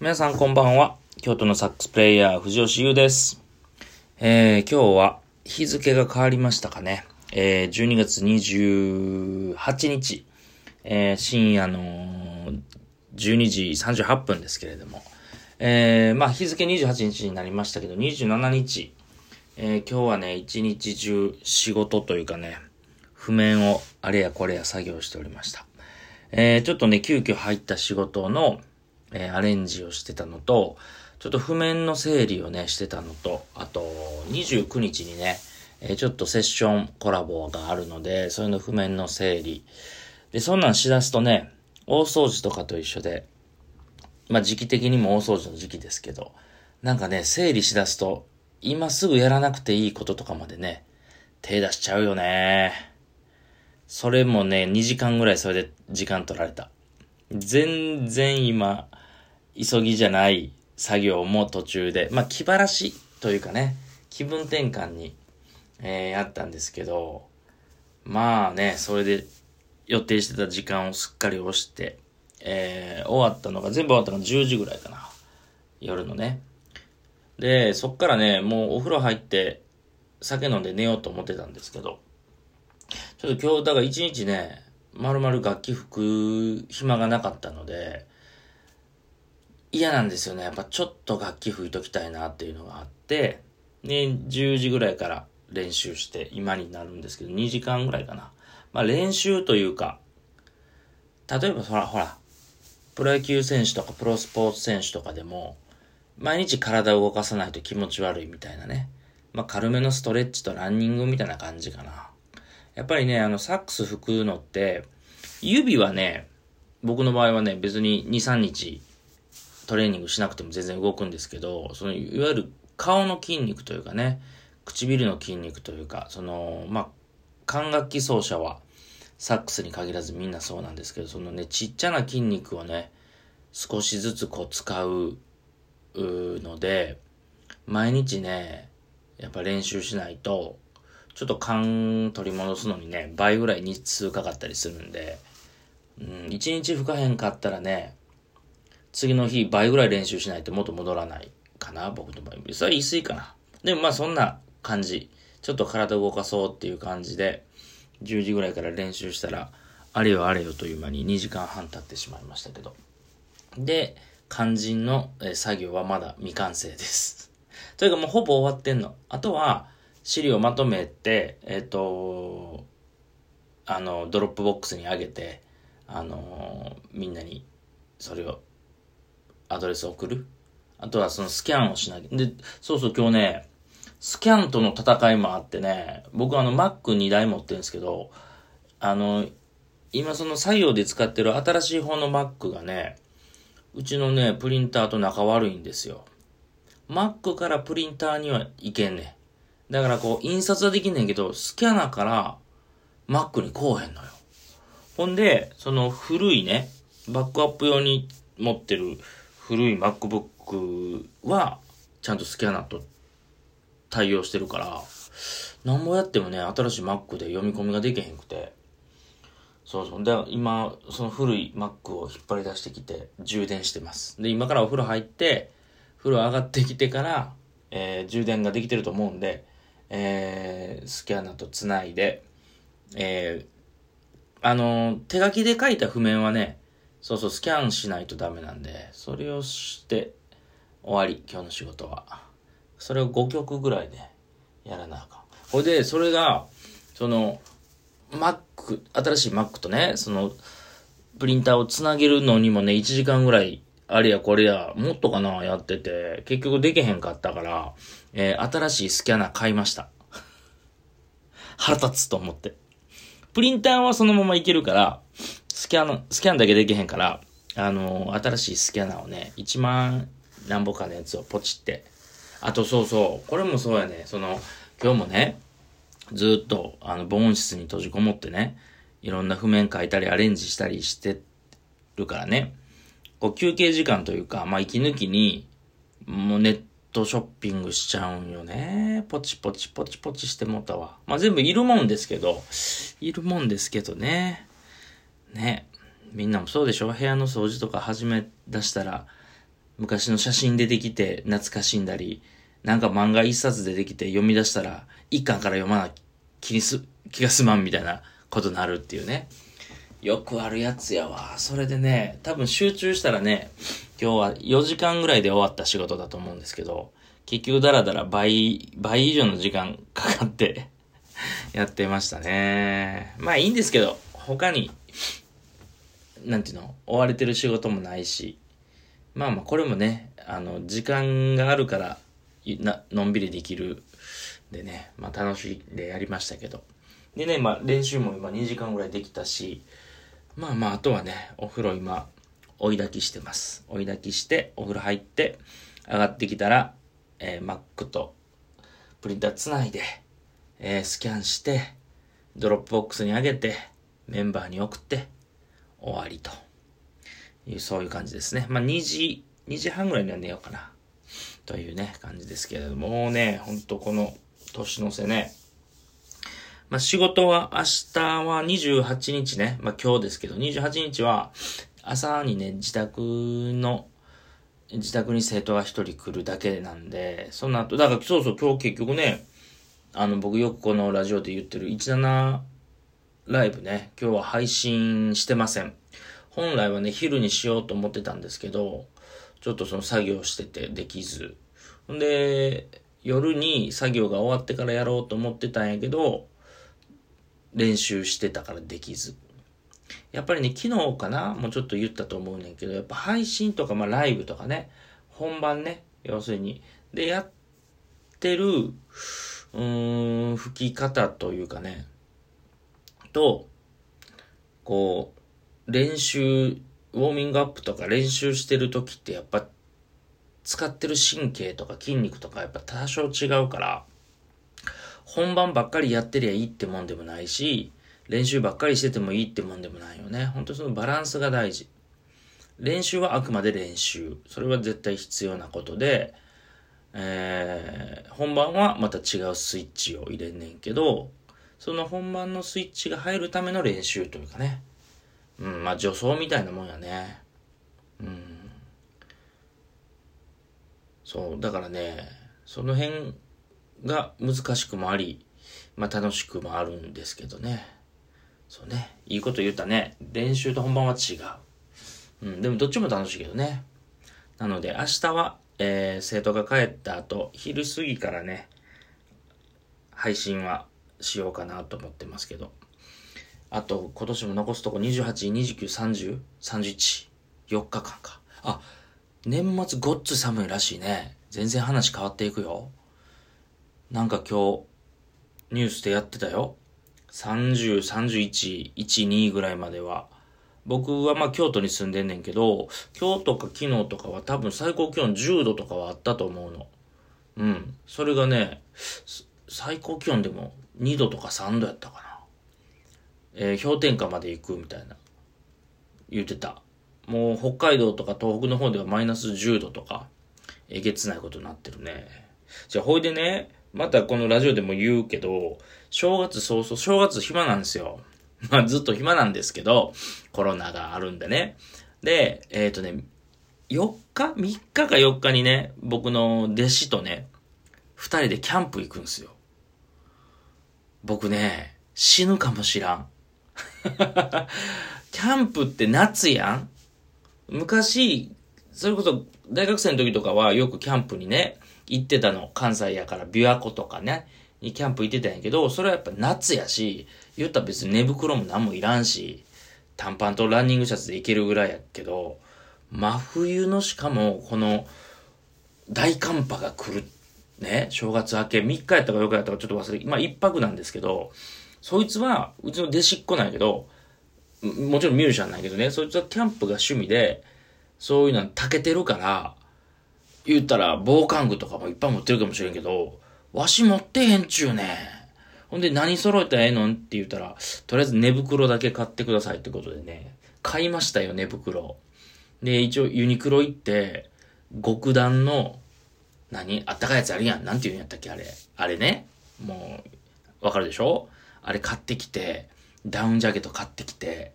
皆さんこんばんは。京都のサックスプレイヤー、藤吉優です。えー、今日は日付が変わりましたかね。えー、12月28日、えー、深夜の12時38分ですけれども、えー、まあ日付28日になりましたけど、27日、えー、今日はね、一日中仕事というかね、譜面をあれやこれや作業しておりました。えー、ちょっとね、急遽入った仕事の、えー、アレンジをしてたのと、ちょっと譜面の整理をね、してたのと、あと、29日にね、えー、ちょっとセッションコラボがあるので、そういうの譜面の整理。で、そんなんしだすとね、大掃除とかと一緒で、まあ時期的にも大掃除の時期ですけど、なんかね、整理しだすと、今すぐやらなくていいこととかまでね、手出しちゃうよね。それもね、2時間ぐらいそれで時間取られた。全然今、急ぎじゃない作業も途中で、まあ気晴らしというかね、気分転換に、えー、やったんですけど、まあね、それで予定してた時間をすっかり押して、えー、終わったのが、全部終わったのが10時ぐらいかな。夜のね。で、そっからね、もうお風呂入って、酒飲んで寝ようと思ってたんですけど、ちょっと今日、だから一日ね、まるまる楽器吹く暇がなかったので、嫌なんですよね。やっぱちょっと楽器吹いときたいなっていうのがあって、で、10時ぐらいから練習して、今になるんですけど、2時間ぐらいかな。まあ練習というか、例えばほら、ほら、プロ野球選手とかプロスポーツ選手とかでも、毎日体を動かさないと気持ち悪いみたいなね。まあ軽めのストレッチとランニングみたいな感じかな。やっぱりね、あの、サックス吹くのって、指はね、僕の場合はね、別に2、3日トレーニングしなくても全然動くんですけど、その、いわゆる顔の筋肉というかね、唇の筋肉というか、その、まあ、管楽器奏者は、サックスに限らずみんなそうなんですけど、そのね、ちっちゃな筋肉をね、少しずつこう使うので、毎日ね、やっぱ練習しないと、ちょっと勘取り戻すのにね、倍ぐらい日数かかったりするんで、うん、一日吹かへんかったらね、次の日倍ぐらい練習しないと元戻らないかな、僕の場合。それは言い過ぎかな。でもまあそんな感じ。ちょっと体動かそうっていう感じで、10時ぐらいから練習したら、あれよあれよという間に2時間半経ってしまいましたけど。で、肝心の作業はまだ未完成です。というかもうほぼ終わってんの。あとは、資料まとめて、えっ、と、あの、 Dropbox に上げて、あの、みんなにそれを、アドレスを送る？あとはそのスキャンをしなきゃ。で、そうそう今日ね、スキャンとの戦いもあってね、僕あの Mac2 台持ってるんですけど、あの、今その作業で使ってる新しい方の Mac がね、うちのね、プリンターと仲悪いんですよ。Mac からプリンターにはいけんね。だからこう、印刷はできんねんけど、スキャナから Mac にこうへんのよ。ほんで、その古いね、バックアップ用に持ってる古い MacBook は、ちゃんとスキャナと対応してるから、なんぼやってもね、新しい Mac で読み込みができへんくて、そうそう。で、今、その古い Mac を引っ張り出してきて、充電してます。で、今からお風呂入って、風呂上がってきてから、えー充電ができてると思うんで、えースキャナとつないで、えーあのー手書きで書いた譜面はね、そうそう、スキャンしないとダメなんで、それをして、終わり、今日の仕事は。それを5曲ぐらいでやらなあかん。ほいで、それが、その、Mac、新しい Mac とね、その、プリンターをつなげるのにもね、1時間ぐらい、あれやこれや、もっとかな、やってて、結局できへんかったから、えー新しいスキャナー買いました。腹立つと思って。プリンターはそのままいけるから、スキャン、スキャンだけできへんから、あの新しいスキャナーをね、1万何ぼかのやつをポチって。あとそうそう、これもそうやね、その、今日もね、ずっと、あの、防音室に閉じこもってね、いろんな譜面書いたりアレンジしたりしてるからね、こう休憩時間というか、まあ、息抜きに、もうネットショッピングしちゃうんよね。ポチポチポチポチしてもうたわ。まあ、全部いるもんですけど、いるもんですけどね。ね。みんなもそうでしょ？部屋の掃除とか始め出したら、昔の写真出てきて懐かしんだり、なんか漫画一冊出てきて読み出したら、一巻から読まな気にす、気が済まんみたいなことになるっていうね。よくあるやつやわ。それでね、多分集中したらね、今日は4時間ぐらいで終わった仕事だと思うんですけど、結局だらだら倍、倍以上の時間かかって やってましたね。まあいいんですけど、他に、なんていうの、追われてる仕事もないし、まあまあこれもね、あの、時間があるから、な、のんびりできるでね、まあ楽しんでやりましたけど。でね、まあ練習も今2時間ぐらいできたし、まあまああとはね、お風呂今、追い炊きしてます。追い炊きして、お風呂入って、上がってきたら、えー、Mac とプリンターつないで、えー、スキャンして、 Dropbox に上げて、メンバーに送って、終わりと。いう、そういう感じですね。まあ、2時、2時半ぐらいには寝ようかな。というね、感じですけれども、もうね、ほんとこの年の瀬ね、まあ、仕事は明日は28日ね、まあ、今日ですけど、28日は朝にね、自宅の、自宅に生徒が一人来るだけなんで、その後、だからそうそう今日結局ね、あの僕よくこのラジオで言ってる17ライブね、今日は配信してません。本来はね、昼にしようと思ってたんですけど、ちょっとその作業しててできず。んで、夜に作業が終わってからやろうと思ってたんやけど、練習してたからできず。やっぱりね、昨日かなもうちょっと言ったと思うねんけど、やっぱ配信とか、まあライブとかね、本番ね、要するに。で、やってる、うーん、吹き方というかね、と、こう、練習、ウォーミングアップとか練習してる時ってやっぱ使ってる神経とか筋肉とかやっぱ多少違うから、本番ばっかりやってりゃいいってもんでもないし、練習ばっかりしててもいいってもんでもないよね。本当そのバランスが大事。練習はあくまで練習。それは絶対必要なことで、えー、本番はまた違うスイッチを入れんねんけど、その本番のスイッチが入るための練習というかね。うん、まあ助走みたいなもんやね。うん。そう、だからね、その辺が難しくもあり、まあ楽しくもあるんですけどね。そうね。いいこと言ったね。練習と本番は違う。うん、でもどっちも楽しいけどね。なので明日は、えー、生徒が帰った後、昼過ぎからね、配信はしようかなと思ってますけど。あと、今年も残すとこ28、29、30、31、4日間か。あ、年末ごっつ寒いらしいね。全然話変わっていくよ。なんか今日、ニュースでやってたよ。30、31、1、2ぐらいまでは。僕はまあ京都に住んでんねんけど、今日とか昨日とかは多分最高気温10度とかはあったと思うの。うん。それがね、最高気温でも2度とか3度やったかな。えー、氷点下まで行くみたいな。言ってた。もう北海道とか東北の方ではマイナス10度とか、えげつないことになってるね。じゃあほいでね、またこのラジオでも言うけど、正月早々、正月暇なんですよ。まあずっと暇なんですけど、コロナがあるんでね。で、えっ、ー、とね、4日 ?3 日か4日にね、僕の弟子とね、二人でキャンプ行くんですよ。僕ね、死ぬかもしらん。キャンプって夏やん昔、それこそ大学生の時とかはよくキャンプにね、行ってたの。関西やから、琵琶湖とかね、にキャンプ行ってたんやけど、それはやっぱ夏やし、言ったら別に寝袋も何もいらんし、短パンとランニングシャツで行けるぐらいやけど、真冬のしかも、この、大寒波が来るっ。ね、正月明け3日やったか4日やったかちょっと忘れ、まあ一泊なんですけど、そいつは、うちの弟子っ子なんやけど、もちろんミュージシャンなんやけどね、そいつはキャンプが趣味で、そういうのたけてるから、言ったら防寒具とかもいっぱい持ってるかもしれんけど、わし持ってへんちゅうね。ほんで何揃えたらええのんって言ったら、とりあえず寝袋だけ買ってくださいってことでね、買いましたよ、寝袋。で、一応ユニクロ行って、極暖の、何？あったかいやつあるやん。なんて言うんやったっけあれ？あれね。もう、わかるでしょ？あれ買ってきて、ダウンジャケット買ってきて、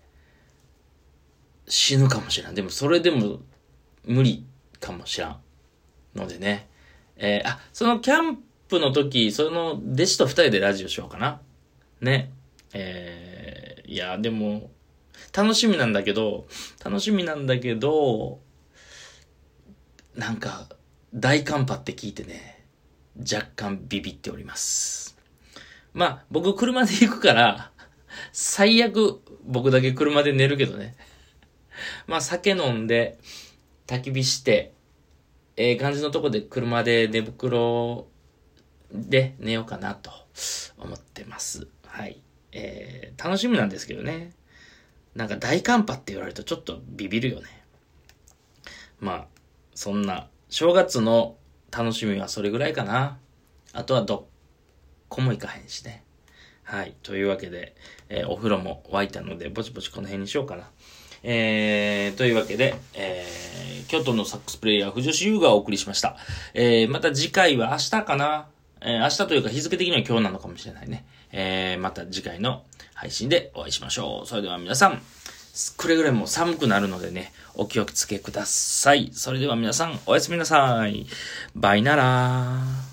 死ぬかもしれない。でもそれでも無理かもしらん。のでね。えー、あ、そのキャンプの時、その弟子と二人でラジオしようかな。ね。えー、いや、でも、楽しみなんだけど、楽しみなんだけど、なんか、大寒波って聞いてね、若干ビビっております。まあ、僕車で行くから、最悪僕だけ車で寝るけどね。まあ、酒飲んで、焚き火して、ええー、感じのとこで車で寝袋で寝ようかなと思ってます。はい。えー、楽しみなんですけどね。なんか大寒波って言われるとちょっとビビるよね。まあ、そんな、正月の楽しみはそれぐらいかな。あとはどっこも行かへんしね。はい。というわけで、えー、お風呂も沸いたので、ぼちぼちこの辺にしようかな。えー、というわけで、えー、京都のサックスプレイヤー、藤吉優がお送りしました。えー、また次回は明日かなえー、明日というか日付的には今日なのかもしれないね。えー、また次回の配信でお会いしましょう。それでは皆さん、くれぐれも寒くなるのでね、お気をつけください。それでは皆さん、おやすみなさい。バイならー。